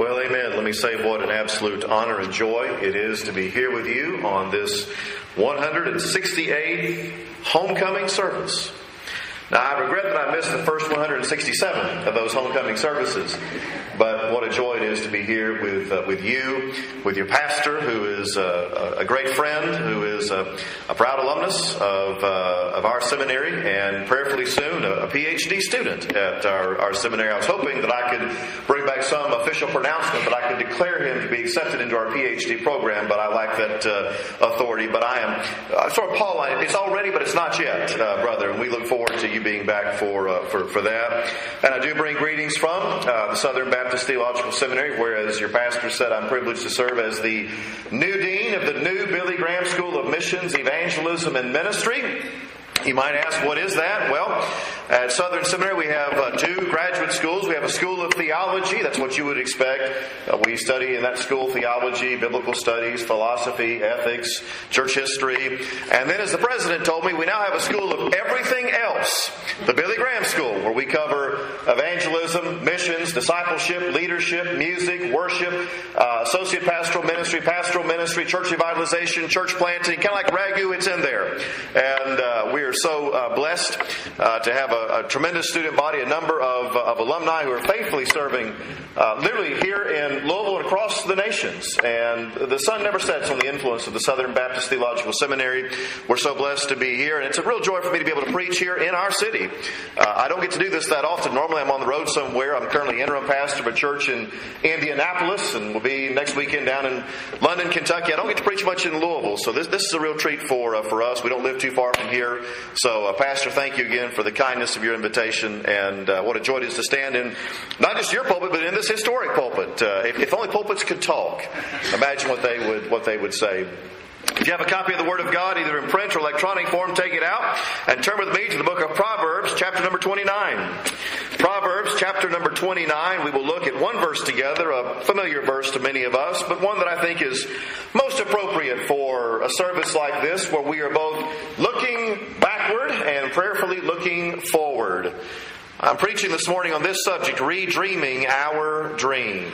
Well, amen. Let me say what an absolute honor and joy it is to be here with you on this 168th homecoming service. Now, I regret that I missed the first 167 of those homecoming services, but what a joy it is to be here with uh, with you, with your pastor, who is uh, a great friend, who is a, a proud alumnus of uh, of our seminary, and prayerfully soon a, a PhD student at our, our seminary. I was hoping that I could bring back some official pronouncement that I could declare him to be accepted into our PhD program, but I lack that uh, authority. But I am uh, sort of Paul. It's already, but it's not yet, uh, brother, and we look forward to you being back for, uh, for, for that. And I do bring greetings from the Southern Baptist Theological Seminary, whereas your pastor said I'm privileged to serve as the new dean of the new Billy Graham School of Missions, Evangelism, and Ministry. You might ask, what is that? Well, at Southern Seminary, we have uh, two graduate schools. We have a school of theology. That's what you would expect. Uh, we study in that school theology, biblical studies, philosophy, ethics, church history. And then, as the president told me, we now have a school of everything else. The Billy Graham School, where we cover evangelism, missions, discipleship, leadership, music, worship, uh, associate pastoral ministry, pastoral ministry, church revitalization, church planting. Kind of like Ragu, it's in there. And uh, we're are so uh, blessed uh, to have a, a, tremendous student body, a number of, of alumni who are faithfully serving uh, literally here in Louisville and across the nations. And the sun never sets on the influence of the Southern Baptist Theological Seminary. We're so blessed to be here, and it's a real joy for me to be able to preach here in our city. Uh, I don't get to do this that often. Normally, I'm on the road somewhere. I'm currently interim pastor of a church in Indianapolis, and will be next weekend down in London, Kentucky. I don't get to preach much in Louisville, so this, this is a real treat for, uh, for us. We don't live too far from here. So, uh, Pastor, thank you again for the kindness of your invitation, and uh, what a joy it is to stand in not just your pulpit, but in this historic pulpit. Uh, if, if only pulpits could talk, imagine what they would what they would say. If you have a copy of the Word of God, either in print or electronic form, take it out and turn with me to the book of Proverbs, chapter number 29. Proverbs, chapter number 29, we will look at one verse together, a familiar verse to many of us, but one that I think is most appropriate for a service like this, where we are both looking backward and prayerfully looking forward. I'm preaching this morning on this subject, redreaming our dream.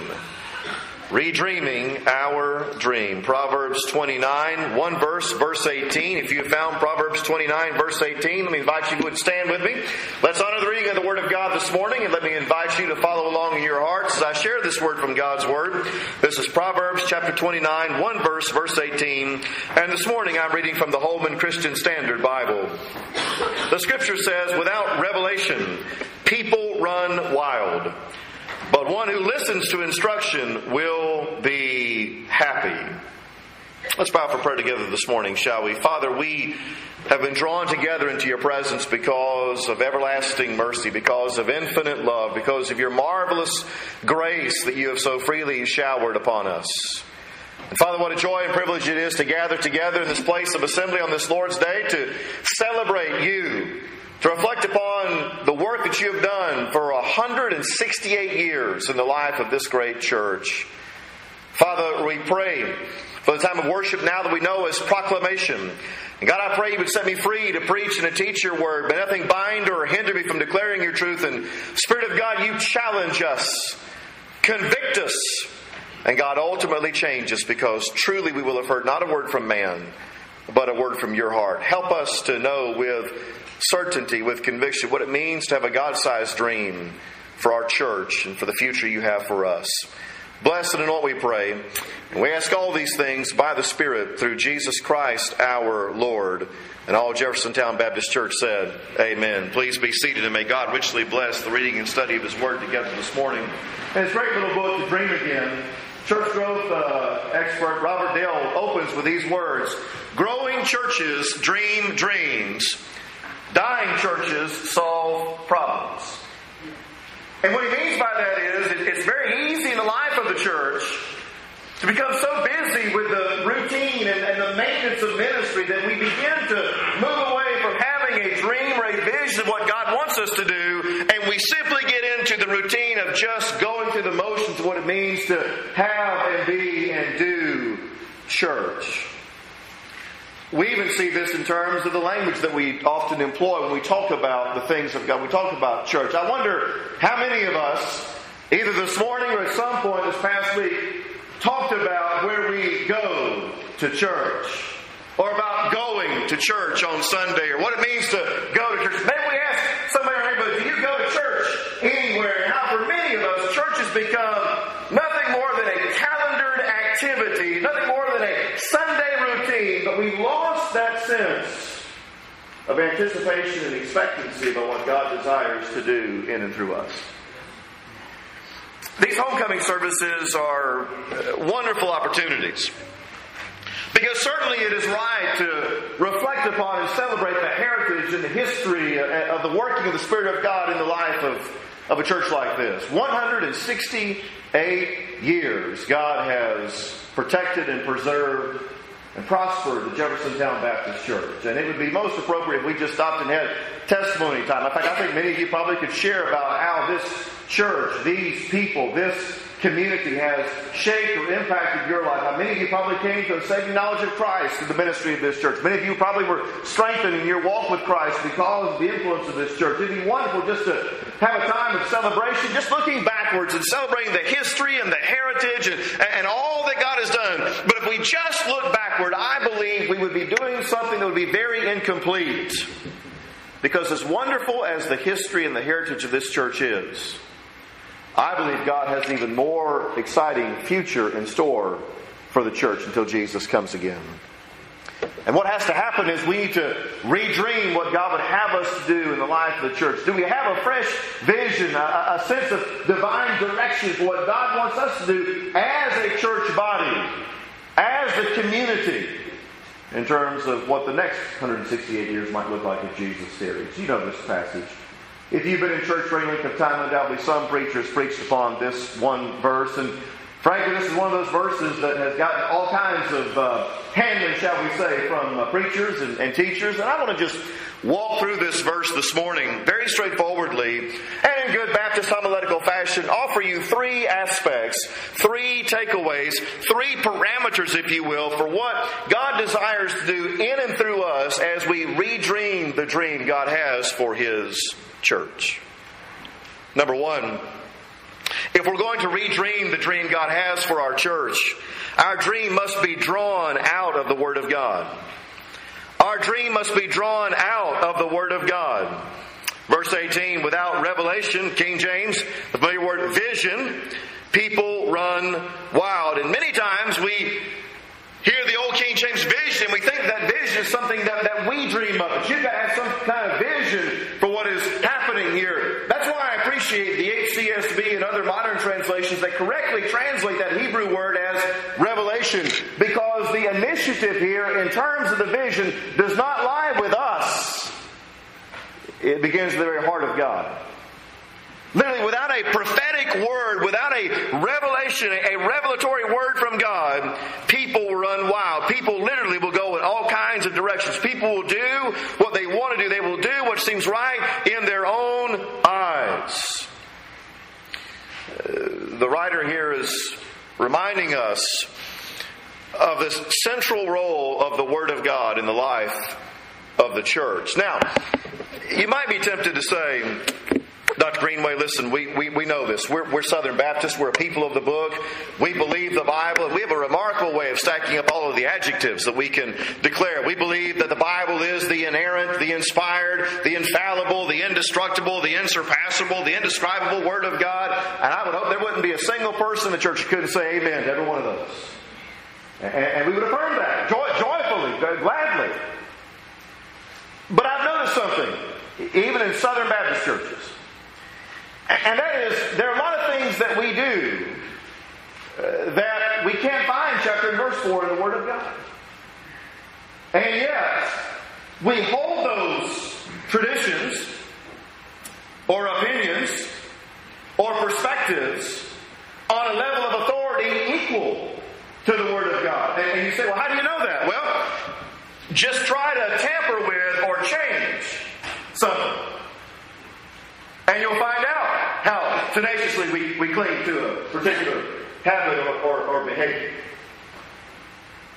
Redreaming our dream. Proverbs 29, one verse, verse 18. If you found Proverbs 29, verse 18, let me invite you to stand with me. Let's honor the reading of the Word of God this morning, and let me invite you to follow along in your hearts as I share this word from God's Word. This is Proverbs chapter 29, one verse, verse 18. And this morning I'm reading from the Holman Christian Standard Bible. The scripture says, without revelation, people run wild. But one who listens to instruction will be happy. Let's bow for prayer together this morning, shall we? Father, we have been drawn together into your presence because of everlasting mercy, because of infinite love, because of your marvelous grace that you have so freely showered upon us. And Father, what a joy and privilege it is to gather together in this place of assembly on this Lord's Day to celebrate you to reflect upon the you have done for 168 years in the life of this great church. Father, we pray for the time of worship now that we know as proclamation. And God, I pray you would set me free to preach and to teach your word, but nothing bind or hinder me from declaring your truth. And Spirit of God, you challenge us, convict us, and God ultimately change us because truly we will have heard not a word from man, but a word from your heart. Help us to know with certainty, with conviction, what it means to have a God sized dream for our church and for the future you have for us. Blessed and what we pray. And we ask all these things by the Spirit through Jesus Christ our Lord. And all Jeffersontown Baptist Church said, Amen. Please be seated and may God richly bless the reading and study of His Word together this morning. And His great little book, To Dream Again, church growth uh, expert Robert Dale opens with these words Growing churches dream dreams Dying churches solve problems. And what he means by that is it's very easy in the life of the church to become so busy with the routine and, and, the maintenance of ministry that we begin to move away from having a dream or a vision of what God wants us to do, and we simply get into the routine of just going through the motions of what it means to have and be and do church. We even see this in terms of the language that we often employ when we talk about the things of God. We talk about church. I wonder how many of us either this morning or at some point this past week, talked about where we go to church or about going to church on Sunday or what it means to go to church. Maybe we ask somebody our neighborhood, do you go to church anywhere? And how for many of us, church has become nothing more than a calendared activity, nothing more than a Sunday routine, but we've lost that sense of anticipation and expectancy about what God desires to do in and through us. These homecoming services are uh, wonderful opportunities. Because certainly it is right to reflect upon and celebrate the heritage and the history uh, of the working of the Spirit of God in the life of, of a church like this. 168 years God has protected and preserved and prospered the Jeffersontown Baptist Church. And it would be most appropriate if we just stopped and had testimony time. In fact, I think many of you probably could share about how this church, these people, this community has shaped or impacted your life. Now, many of you probably came to a saving knowledge of Christ through the ministry of this church. Many of you probably were strengthened in your walk with Christ because of the influence of this church. It'd be wonderful just to have a time of celebration, just looking backwards and celebrating the history and the heritage and, and all that God has done. But if we just look backward, I believe we would be doing something that would be very incomplete. Because as wonderful as the history and the heritage of this church is, I believe God has an even more exciting future in store for the church until Jesus comes again. And what has to happen is we need to redream what God would have us do in the life of the church. Do we have a fresh vision, a, a sense of divine direction for what God wants us to do as a church body, as a community, in terms of what the next 168 years might look like if Jesus tarries? You know this passage. If you've been in church for any length of time, undoubtedly some preachers preached upon this one verse. And frankly, this is one of those verses that has gotten all kinds of uh, handling, shall we say, from uh, preachers and, and teachers. And I want to just walk through this verse this morning very straightforwardly and in good Baptist homiletical fashion, offer you three aspects, three takeaways, three parameters, if you will, for what God desires to do in and through us as we redream the dream God has for His church. Number one, if we're going to redream the dream God has for our church, our dream must be drawn out of the Word of God. Our dream must be drawn out of the Word of God. Verse 18, without revelation, King James, the familiar word vision, people run wild. And many times we hear the old King James vision, we think that vision is something that, that we dream of. But you've got to have some kind of vision for what is happening here. Appreciate the HCSB and other modern translations that correctly translate that Hebrew word as revelation. Because the initiative here, in terms of the vision, does not lie with us. It begins at the very heart of God. Literally, without a prophetic word, without a revelation, a revelatory word from God, people will run wild. People literally will go in all kinds of directions. People will do what they want to do. They will do what seems right in their own eyes. The writer here is reminding us of this central role of the Word of God in the life of the church. Now, you might be tempted to say, Dr. Greenway, listen, we, we, we know this. We're, we're Southern Baptists. We're a people of the book. We believe the Bible. And we have a remarkable way of stacking up all of the adjectives that we can declare. We believe that the Bible is the inerrant, the inspired, the infallible, the indestructible, the unsurpassable, the indescribable Word of God. And I would hope there wouldn't be a single person in the church who couldn't say amen to every one of those. And, and we would affirm that joy, joyfully, gladly. But I've noticed something, even in Southern Baptist churches. And that is, there are a lot of things that we do uh, that we can't find chapter and verse 4 in the Word of God. And yet, we hold those traditions or opinions or perspectives on a level of authority equal to the Word of God. And you say, well, how do you know that? Well, just try to tamper with or change something. And you'll find out how tenaciously we, we cling to a particular habit or, or, or behavior.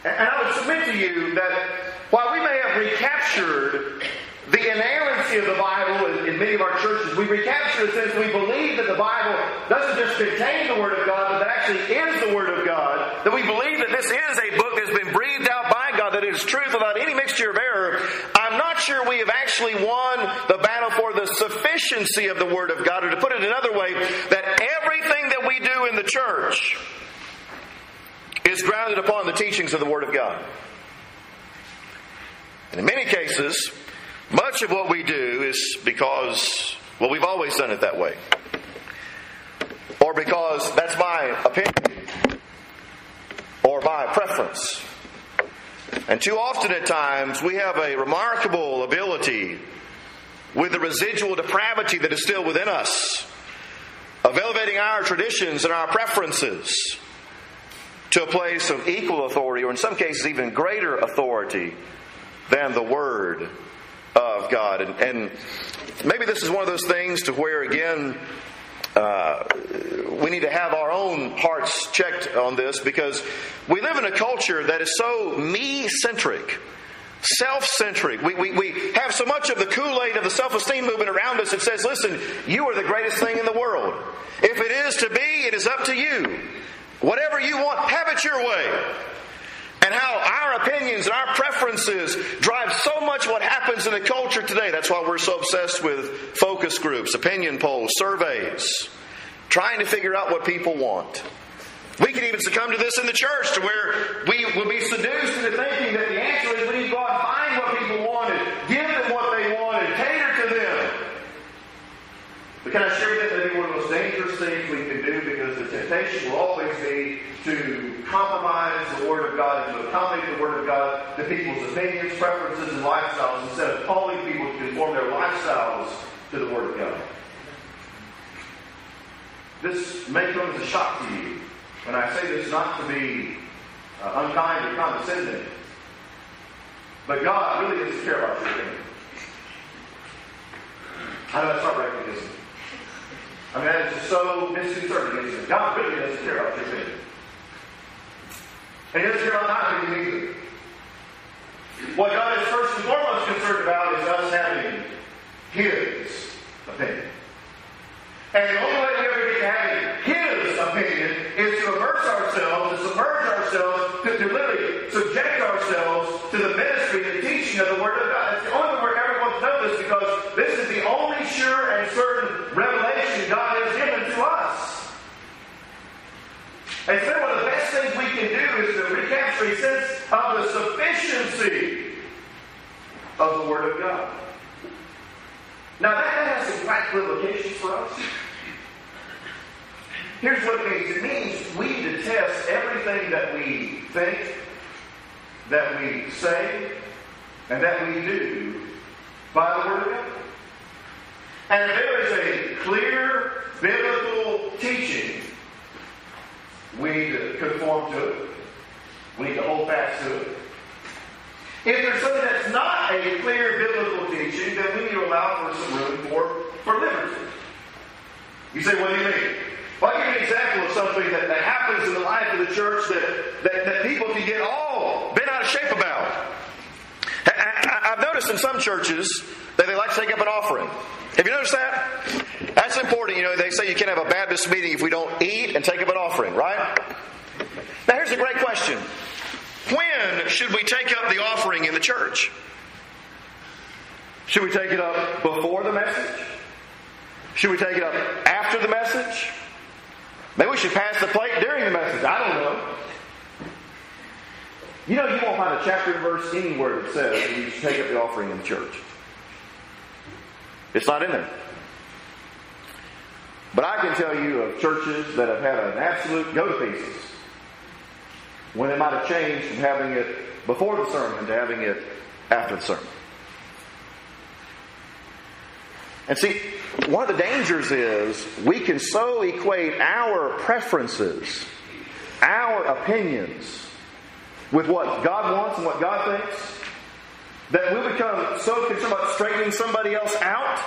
And I would submit to you that while we may have recaptured the inerrancy of the Bible in, in, many of our churches. We recapture it since we believe that the Bible doesn't just contain the Word of God, but that actually is the Word of God. That we believe that this is a book that's been breathed out by God, that it is truth without any mixture of error. I'm not sure we have actually won the battle for the sufficiency of the Word of God, or to put it another way, that everything that we do in the church is grounded upon the teachings of the Word of God. And in many cases, much of what we do is because, well, we've always done it that way. Or because that's my opinion. Or my preference. And too often at times, we have a remarkable ability with the residual depravity that is still within us of elevating our traditions and our preferences to a place of equal authority, or in some cases, even greater authority than the Word of God. And, and maybe this is one of those things to where, again, uh, we need to have our own hearts checked on this because we live in a culture that is so me centric. Self centric. We, we, we have so much of the Kool Aid of the self esteem movement around us that says, listen, you are the greatest thing in the world. If it is to be, it is up to you. Whatever you want, have it your way and how our opinions and our preferences drive so much what happens in the culture today. That's why we're so obsessed with focus groups, opinion polls, surveys, trying to figure out what people want. We can even succumb to this in the church to where we will be seduced into thinking that the answer is we need to go out and find what people want and give them what they want and cater to them. But can I with you that be one of the most dangerous things we can do because the temptation will always be to compromise the Word of God and to accommodate the Word of God to people's opinions, preferences, and lifestyles instead of calling people to conform their lifestyles to the Word of God. This may come as a shock to you, and I say this not to be uh, unkind or condescending, but God really doesn't care about your opinion. I know that's not recognition. I mean, that is so disconcerting, isn't it? God really doesn't care about your opinion. And he doesn't care about my opinion either. What God is first and foremost concerned about is us having His opinion. And the only way we ever get to having His opinion is to immerse ourselves, to submerge ourselves, to, to literally subject ourselves to the ministry and teaching of the Word of God. It's the only way we're ever going to know this because this is the only sure and certain revelation God has given to us. And so one of the best things we can do is to recapture a sense of the sufficiency of the Word of God. Now that, has some practical implications for us. Here's what it means. It means we detest everything that we think, that we say, and that we do by the Word of God. And there is a clear biblical teaching we need to conform to it. We need to hold fast to it. If there's something that's not a clear biblical teaching, then we need to allow for some room for, for liberty. You say, what do you mean? Well, I'll give you an example of something that, that happens in the life of the church that, that, that people can get all bent out of shape about. I, have noticed in some churches that they like to take up an offering. Have you noticed that? That's important. You know, they say you can't have a Baptist meeting if we don't eat and take up an offering, right? Now, here's a great question When should we take up the offering in the church? Should we take it up before the message? Should we take it up after the message? Maybe we should pass the plate during the message. I don't know. You know, you won't find a chapter and verse anywhere that says you should take up the offering in the church. It's not in there. But I can tell you of churches that have had an absolute go to pieces when they might have changed from having it before the sermon to having it after the sermon. And see, one of the dangers is we can so equate our preferences, our opinions, with what God wants and what God thinks, that we become so concerned about straightening somebody else out.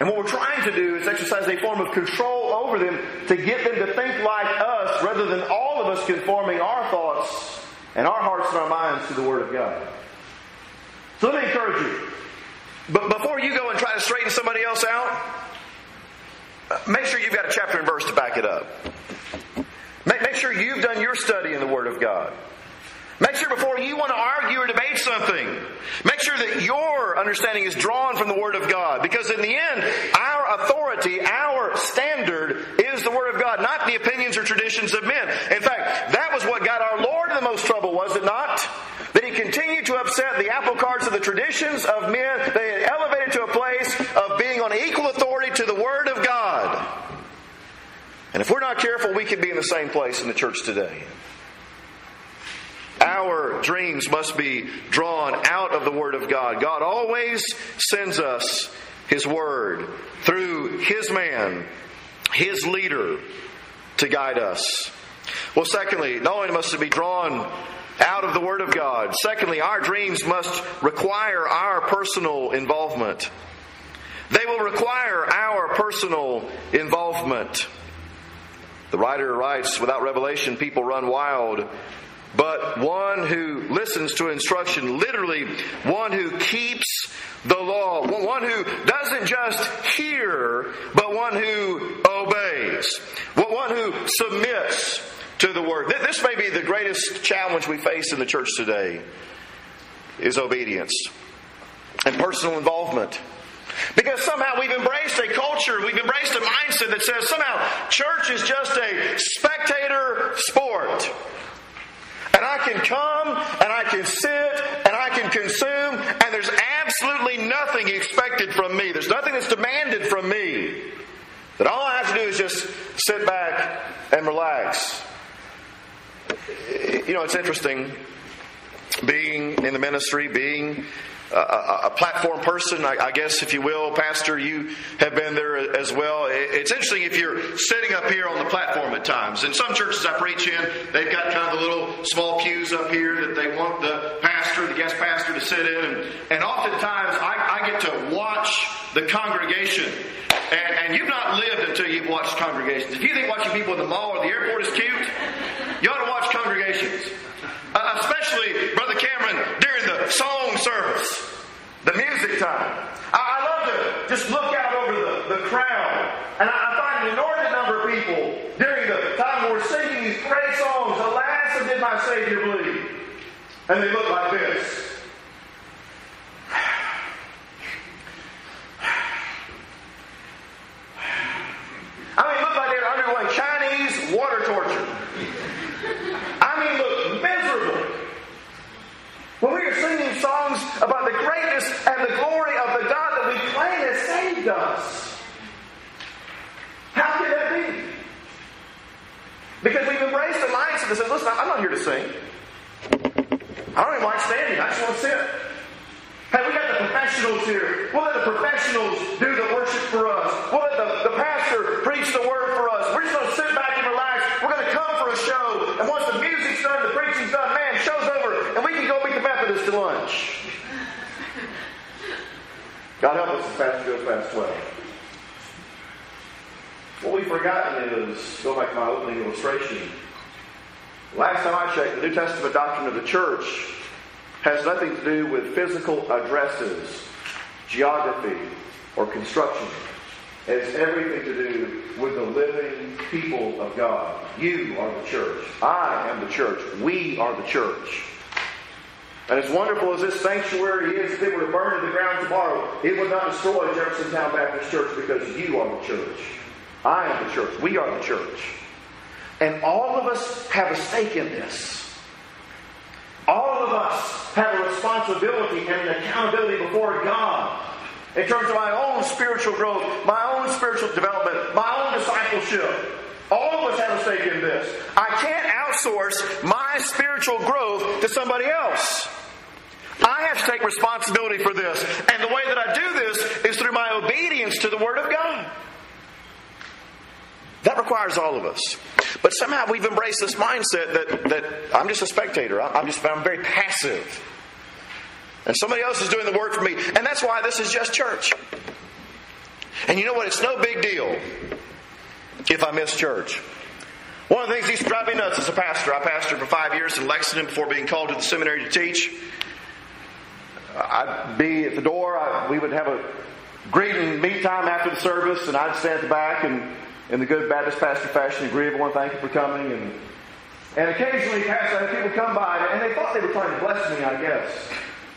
And what we're trying to do is exercise a form of control over them to get them to think like us rather than all of us conforming our thoughts and our hearts and our minds to the Word of God. So let me encourage you. But before you go and try to straighten somebody else out, make sure you've got a chapter and verse to back it up. Make, make sure you've done your study in the Word of God. Make sure before you want to argue or debate something, make sure that your understanding is drawn from the Word of God. Because in the end, our authority, our standard is the Word of God, not the opinions or traditions of men. In fact, that was what got our Lord in the most trouble, was it not? That he continued to upset the apple carts of the traditions of men. They had elevated to a place of being on equal authority to the Word of God. And if we're not careful, we could be in the same place in the church today. Dreams must be drawn out of the Word of God. God always sends us His Word through His man, His leader, to guide us. Well, secondly, not only must it be drawn out of the Word of God, secondly, our dreams must require our personal involvement. They will require our personal involvement. The writer writes, without revelation, people run wild but one who listens to instruction, literally, one who keeps the law, one who doesn't just hear, but one who obeys, one who submits to the word. This may be the greatest challenge we face in the church today is obedience and personal involvement. Because somehow we've embraced a culture, we've embraced a mindset that says somehow church is just a spectator sport. And I can come and I can sit and I can consume, and there's absolutely nothing expected from me. There's nothing that's demanded from me. That all I have to do is just sit back and relax. You know, it's interesting being in the ministry, being a, a platform person, I, I, guess, if you will. Pastor, you have been there as well. It's interesting if you're sitting up here on the platform at times. In some churches I preach in, they've got kind of the little small pews up here that they want the pastor, the guest pastor, to sit in. And, and oftentimes I, I get to watch the congregation. And, and you've not lived until you've watched congregations. If you think watching people in the mall or the airport is cute, you ought to watch congregations. Uh, especially, Brother Cameron, during the song service, the music time. I, I love to just look out over the, the crowd, and I, I find an inordinate number of people during the time we're singing these great songs, Alas, did my Savior bleed? And they look like this. I mean, look like they're undergoing Chinese water torture. When we are singing songs about the greatness and the glory of the God that we claim has saved us, how can that be? Because we've that says, listen, I'm not here to sing. I don't even like standing. I just want to sit. Hey, we got the professionals here. We'll let the professionals do the worship for us. We'll let the, the pastor preach the word for us. We're just going to sit back and relax. We're going to come for a show. And once the music's done, the preaching's done, man, show's over, and we can go meet the Methodists to lunch. God help us as Pastor goes past 12. What we've forgotten is, go back to my opening illustration. Last time I checked, the New Testament doctrine of the church has nothing to do with physical addresses, geography, or construction. It has everything to do with the living people of God. You are the church. I am the church. We are the church. And as wonderful as this sanctuary is, if it were to burn to the ground tomorrow, it would not destroy Jeffersontown Baptist Church because you are the church. I am the church. We are the church. And all of us have a stake in this. All of us have a responsibility and an accountability before God in terms of my own spiritual growth, my own spiritual development, my own discipleship. All of us have a stake in this. I can't outsource my spiritual growth to somebody else. I have to take responsibility for this. And the way that I do this is through my obedience to the Word of God. That requires all of us. But somehow we've embraced this mindset that, that I'm just a spectator. I'm just I'm very passive. And somebody else is doing the work for me. And that's why this is just church. And you know what? It's no big deal if I miss church. One of the things that used to drive me nuts as a pastor, I pastored for five years in Lexington before being called to the seminary to teach. I'd be at the door. I, we would have a greeting meet time after the service, and I'd stand at the back and, in the good Baptist pastor fashion, agree everyone, thank you for coming. And, and occasionally, Pastor, people come by, and they thought they were trying to bless me, I guess.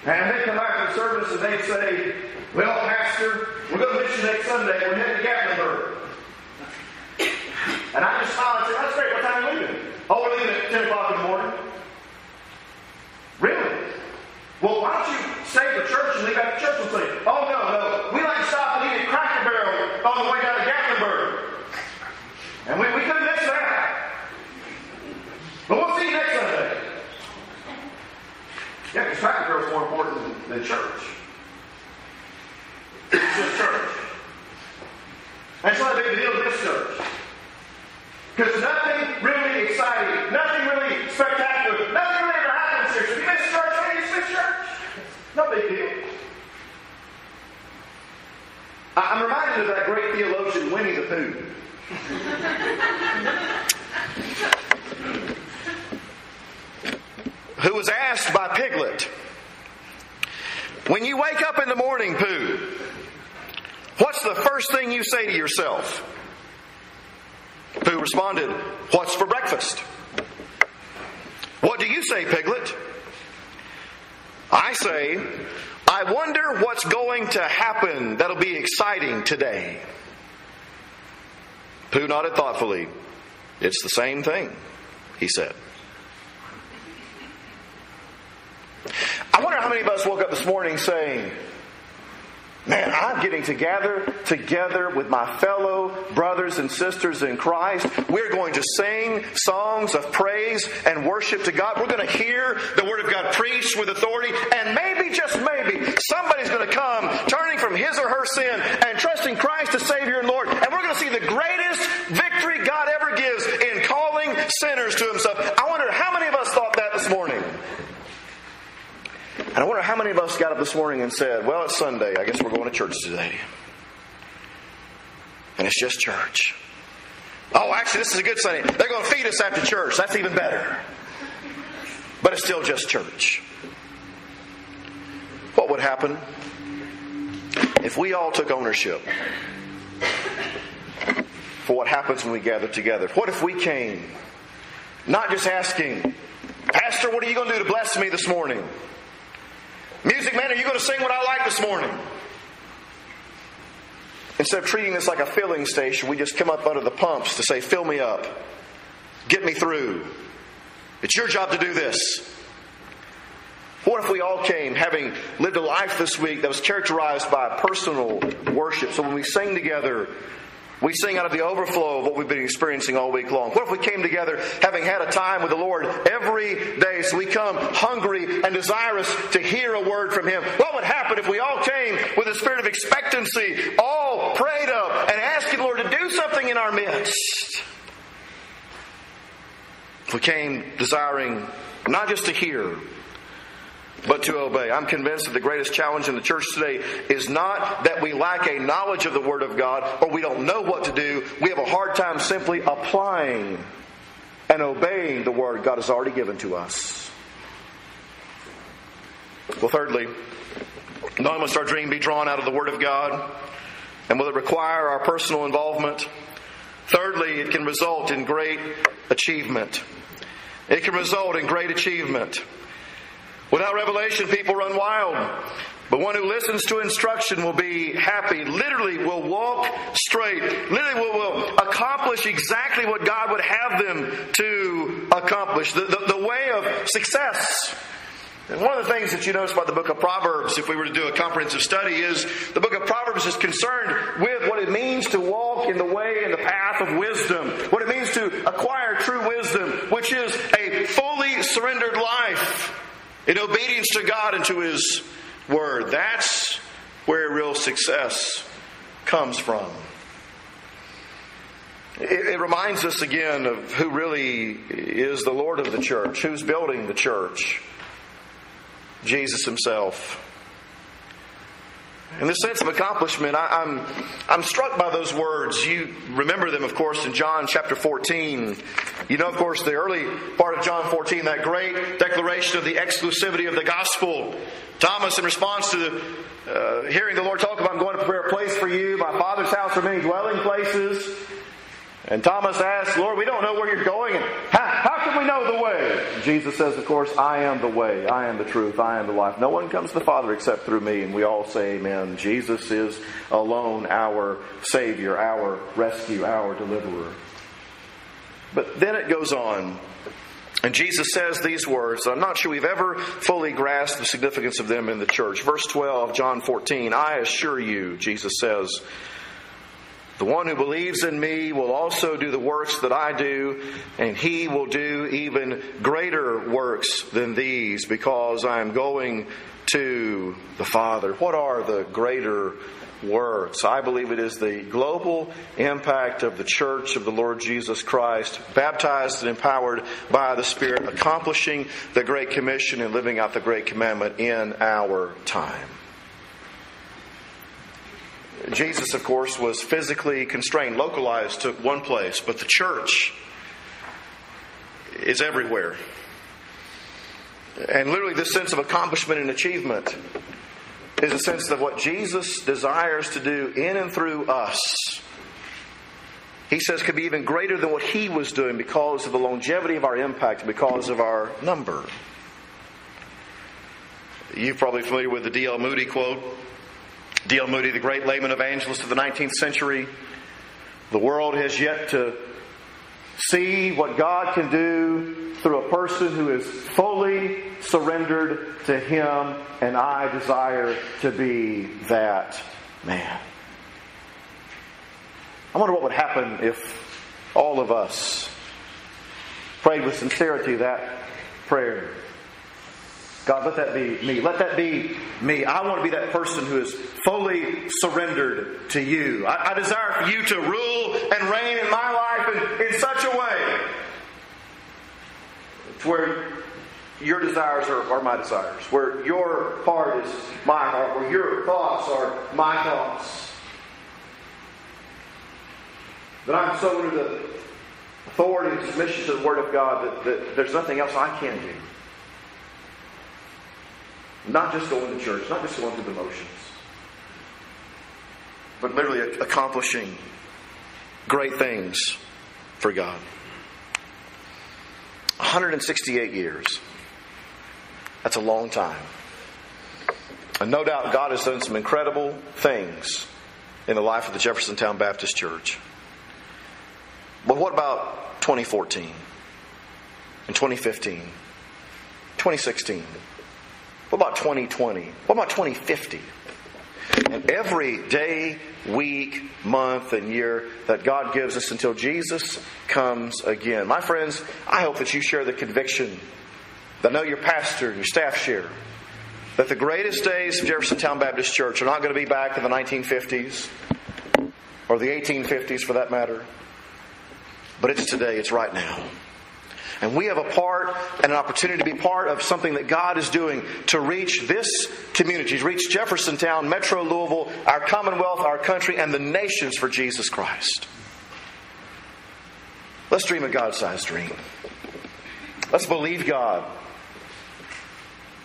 And they'd come back the service and they'd say, Well, Pastor, we're going to miss you next Sunday. We're heading to Gatlinburg. And I just smile and say, That's great. What time are you leaving? Oh, we're leaving at 10 o'clock in the morning. Really? Well, why don't you stay at the church and leave at the church and say, Oh, no, no. We like to stop and eat at Cracker Barrel on the way down to Gatlinburg. And we, we couldn't miss that. But we'll see you next Sunday. Yeah, because Cracker Barrel is more than church. It's just church. That's not a big deal this church. Because nothing really exciting, nothing really spectacular, nothing really ever happens here. So you miss church, hey, you miss church. No big deal. I'm reminded of that great theologian Winnie the Pooh. Who was asked by Piglet, When you wake up in the morning, Pooh, what's the first thing you say to yourself? Pooh responded, What's for breakfast? What do you say, Piglet? I say, I wonder what's going to happen that'll be exciting today. Pooh nodded thoughtfully. It's the same thing, he said. I wonder how many of us woke up this morning saying, Man, I'm getting together together with my fellow brothers and sisters in Christ. We're going to sing songs of praise and worship to God. We're going to hear the Word of God preached with authority, and maybe, just maybe, somebody's going to come turning from his or her sin and trusting Christ as Savior and Lord, and we're going to see the greatest victory God ever gives in calling sinners to Himself. I wonder how many of us thought that this morning. And I wonder how many of us got up this morning and said, Well, it's Sunday. I guess we're going to church today. And it's just church. Oh, actually, this is a good Sunday. They're going to feed us after church. That's even better. But it's still just church. What would happen if we all took ownership for what happens when we gather together? What if we came not just asking, Pastor, what are you going to do to bless me this morning? Music man, are you going to sing what I like this morning? Instead of treating this like a filling station, we just come up under the pumps to say, fill me up. Get me through. It's your job to do this. What if we all came having lived a life this week that was characterized by personal worship? So when we sing together, we sing out of the overflow of what we've been experiencing all week long. What if we came together having had a time with the Lord every day so we come hungry and desirous to hear a word from Him? What would happen if we all came with a spirit of expectancy, all prayed up, and asking the Lord to do something in our midst? If we came desiring not just to hear, but to obey. I'm convinced that the greatest challenge in the church today is not that we lack a knowledge of the Word of God or we don't know what to do. We have a hard time simply applying and obeying the Word God has already given to us. Well, thirdly, not must our dream be drawn out of the Word of God, and will it require our personal involvement? Thirdly, it can result in great achievement. It can result in great achievement. Without revelation, people run wild. But one who listens to instruction will be happy, literally will walk straight, literally will, will accomplish exactly what God would have them to accomplish. The, the, the way of success. And one of the things that you notice about the book of Proverbs, if we were to do a comprehensive study, is the book of Proverbs is concerned with what it means to walk in the way and the path of wisdom, what it means to acquire true wisdom, which is a fully surrendered life in obedience to God and to His Word. That's where real success comes from. It, it, reminds us again of who really is the Lord of the church, who's building the church Jesus Himself. In the sense of accomplishment, I, am I'm, I'm struck by those words. You remember them, of course, in John chapter 14. You know, of course, the early part of John 14, that great declaration of the exclusivity of the gospel. Thomas, in response to the, uh, hearing the Lord talk about, I'm going to prepare a place for you. My Father's house are many dwelling places. And Thomas asks, Lord, we don't know where you're going. And how, how can we know the way? Jesus says, of course, I am the way, I am the truth, I am the life. No one comes to the Father except through me. And we all say, Amen. Jesus is alone our Savior, our rescue, our deliverer. But then it goes on. And Jesus says these words. I'm not sure we've ever fully grasped the significance of them in the church. Verse 12, John 14. I assure you, Jesus says, the one who believes in me will also do the works that I do, and he will do even greater works than these because I am going to the Father. What are the greater works? I believe it is the global impact of the church of the Lord Jesus Christ, baptized and empowered by the Spirit, accomplishing the Great Commission and living out the Great Commandment in our time. Jesus, of course, was physically constrained, localized to one place, but the church is everywhere. And literally, this sense of accomplishment and achievement is a sense of what Jesus desires to do in and through us. He says could be even greater than what he was doing because of the longevity of our impact, because of our number. You're probably familiar with the D.L. Moody quote D.L. Moody, the great layman evangelist of the 19th century. The world has yet to see what God can do through a person who is fully surrendered to Him, and I desire to be that man. I wonder what would happen if all of us prayed with sincerity that prayer. God, let that be me. Let that be me. I want to be that person who is fully surrendered to you. I, I desire for you to rule and reign in my life in, in such a way It's where your desires are, are my desires, where your heart is my heart, where your thoughts are my thoughts. That I'm so under the authority and submission to the Word of God that, that there's nothing else I can do. Not just going to church, not just going through the motions, but literally accomplishing great things for God. 168 years. That's a long time. And no doubt God has done some incredible things in the life of the Jeffersontown Baptist Church. But what about 2014 and 2015, 2016? What about 2020? What about 2050? And every day, week, month, and year that God gives us until Jesus comes again. My friends, I hope that you share the conviction that I know your pastor and your staff share that the greatest days of Jeffersontown Baptist Church are not going to be back in the 1950s or the 1850s for that matter, but it's today, it's right now. And we have a part and an opportunity to be part of something that God is doing to reach this community, to reach Jeffersontown, Metro Louisville, our Commonwealth, our country, and the nations for Jesus Christ. Let's dream a God sized dream. Let's believe God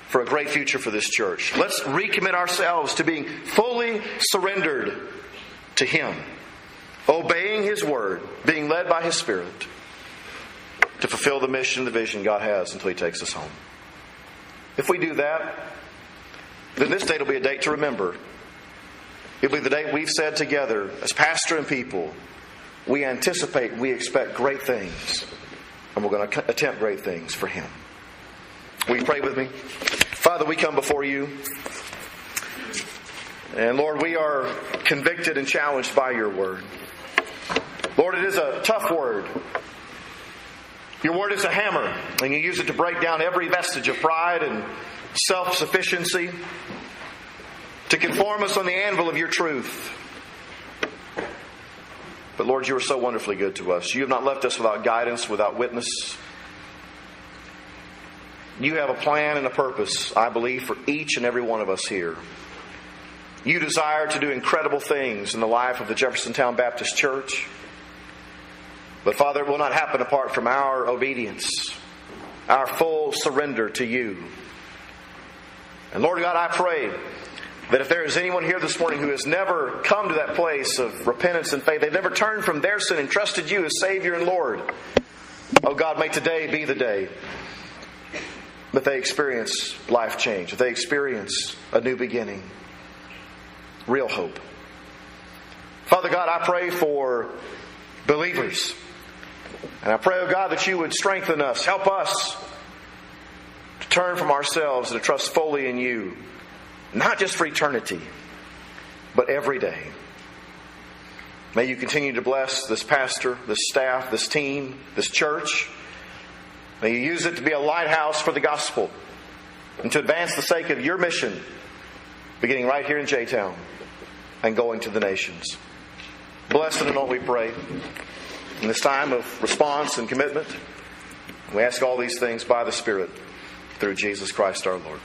for a great future for this church. Let's recommit ourselves to being fully surrendered to Him, obeying His word, being led by His Spirit to fulfill the mission and the vision God has until He takes us home. If we do that, then this date will be a date to remember. It'll be the date we've said together as pastor and people, we anticipate, we expect great things, and we're going to attempt great things for Him. Will you pray with me? Father, we come before you. And Lord, we are convicted and challenged by your word. Lord, it is a tough word. Your word is a hammer, and you use it to break down every vestige of pride and self sufficiency, to conform us on the anvil of your truth. But Lord, you are so wonderfully good to us. You have not left us without guidance, without witness. You have a plan and a purpose, I believe, for each and every one of us here. You desire to do incredible things in the life of the Jeffersontown Baptist Church. But Father, it will not happen apart from our obedience, our full surrender to you. And Lord God, I pray that if there is anyone here this morning who has never come to that place of repentance and faith, they've never turned from their sin and trusted you as Savior and Lord, oh God, may today be the day that they experience life change, that they experience a new beginning, real hope. Father God, I pray for believers and I pray, oh God, that you would strengthen us, help us to turn from ourselves and to trust fully in you, not just for eternity, but every day. May you continue to bless this pastor, this staff, this team, this church. May you use it to be a lighthouse for the gospel and to advance the sake of your mission, beginning right here in J Town and going to the nations. Bless and anoint, we pray in this time of response and commitment. We ask all these things by the Spirit through Jesus Christ our Lord.